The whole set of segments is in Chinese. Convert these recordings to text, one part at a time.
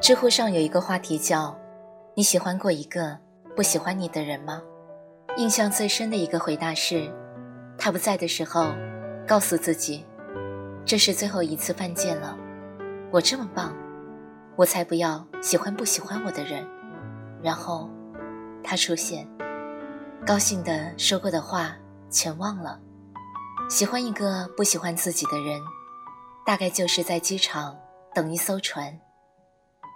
知乎上有一个话题叫“你喜欢过一个不喜欢你的人吗？”印象最深的一个回答是：“他不在的时候，告诉自己，这是最后一次犯贱了。我这么棒，我才不要喜欢不喜欢我的人。”然后他出现，高兴的说过的话全忘了。喜欢一个不喜欢自己的人，大概就是在机场等一艘船。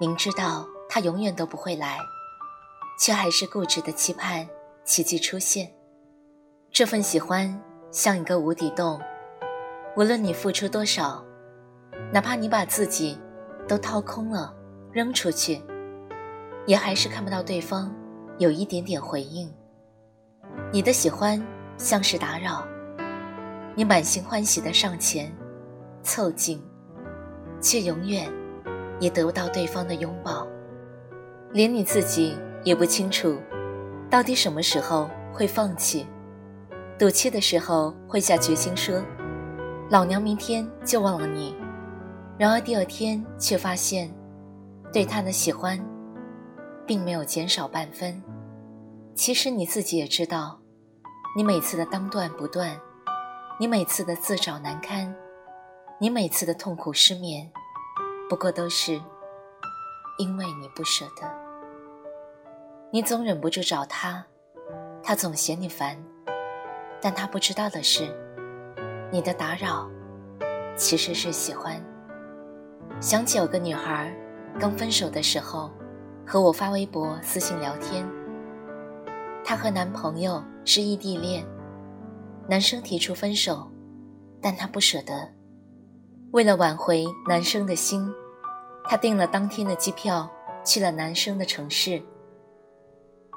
明知道他永远都不会来，却还是固执的期盼奇迹出现。这份喜欢像一个无底洞，无论你付出多少，哪怕你把自己都掏空了扔出去，也还是看不到对方有一点点回应。你的喜欢像是打扰，你满心欢喜的上前凑近，却永远。也得不到对方的拥抱，连你自己也不清楚，到底什么时候会放弃。赌气的时候会下决心说：“老娘明天就忘了你。”然而第二天却发现，对他的喜欢，并没有减少半分。其实你自己也知道，你每次的当断不断，你每次的自找难堪，你每次的痛苦失眠。不过都是因为你不舍得，你总忍不住找他，他总嫌你烦，但他不知道的是，你的打扰其实是喜欢。想起有个女孩刚分手的时候，和我发微博、私信聊天。她和男朋友是异地恋，男生提出分手，但她不舍得。为了挽回男生的心，她订了当天的机票，去了男生的城市。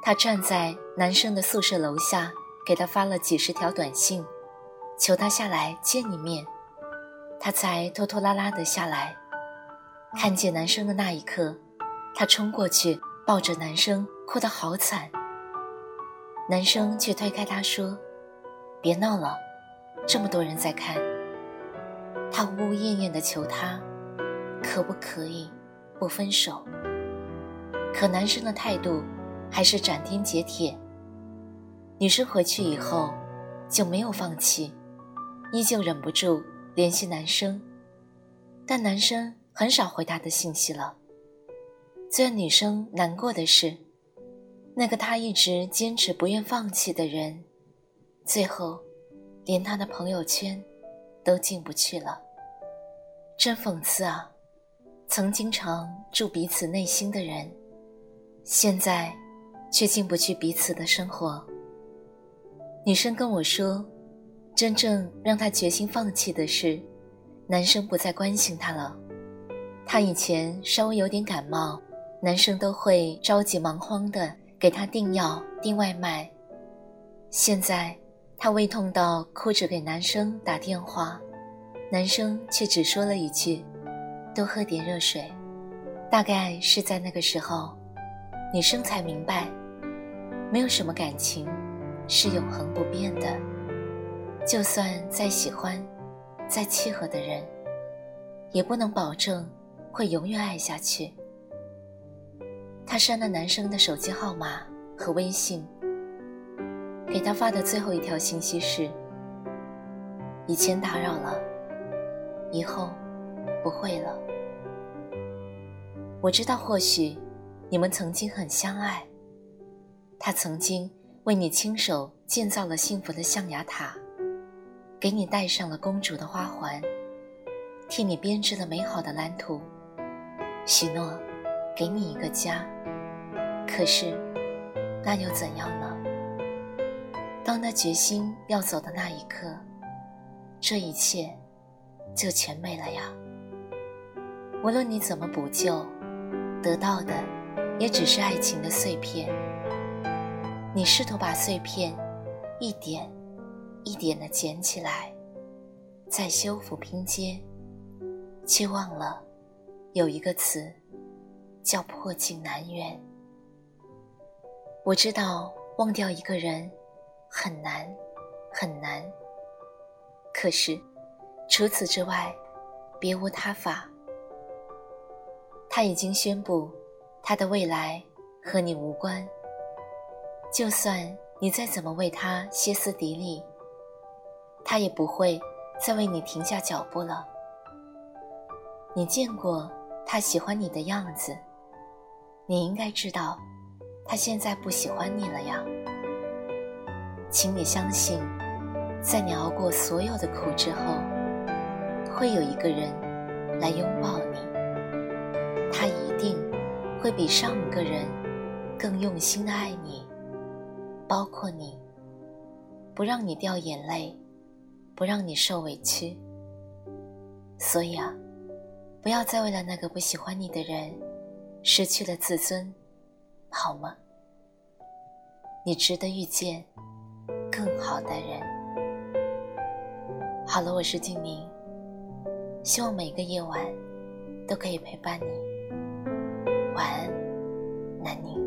她站在男生的宿舍楼下，给他发了几十条短信，求他下来见一面。他才拖拖拉拉的下来。看见男生的那一刻，她冲过去抱着男生，哭得好惨。男生却推开她说：“别闹了，这么多人在看。”他呜呜咽咽地求他，可不可以不分手？可男生的态度还是斩钉截铁。女生回去以后就没有放弃，依旧忍不住联系男生，但男生很少回她的信息了。最让女生难过的是，那个她一直坚持不愿放弃的人，最后连他的朋友圈。都进不去了，真讽刺啊！曾经常住彼此内心的人，现在却进不去彼此的生活。女生跟我说，真正让她决心放弃的是，男生不再关心她了。她以前稍微有点感冒，男生都会着急忙慌的给她订药、订外卖，现在。她胃痛到哭着给男生打电话，男生却只说了一句：“多喝点热水。”大概是在那个时候，女生才明白，没有什么感情是永恒不变的，就算再喜欢、再契合的人，也不能保证会永远爱下去。她删了男生的手机号码和微信。给他发的最后一条信息是：“以前打扰了，以后不会了。我知道，或许你们曾经很相爱。他曾经为你亲手建造了幸福的象牙塔，给你戴上了公主的花环，替你编织了美好的蓝图，许诺给你一个家。可是，那又怎样呢？”当他决心要走的那一刻，这一切就全没了呀。无论你怎么补救，得到的也只是爱情的碎片。你试图把碎片一点一点的捡起来，再修复拼接，却忘了有一个词叫破镜难圆。我知道忘掉一个人很难很难，可是除此之外别无他法。他已经宣布，他的未来和你无关。就算你再怎么为他歇斯底里，他也不会再为你停下脚步了。你见过他喜欢你的样子，你应该知道，他现在不喜欢你了呀。请你相信，在你熬过所有的苦之后，会有一个人来拥抱你。他一定会比上一个人更用心的爱你，包括你，不让你掉眼泪，不让你受委屈。所以啊，不要再为了那个不喜欢你的人失去了自尊，好吗？你值得遇见更好的人。好了，我是静宁，希望每个夜晚都可以陪伴你。晚安，南宁。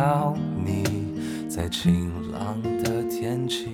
到你，在晴朗的天气。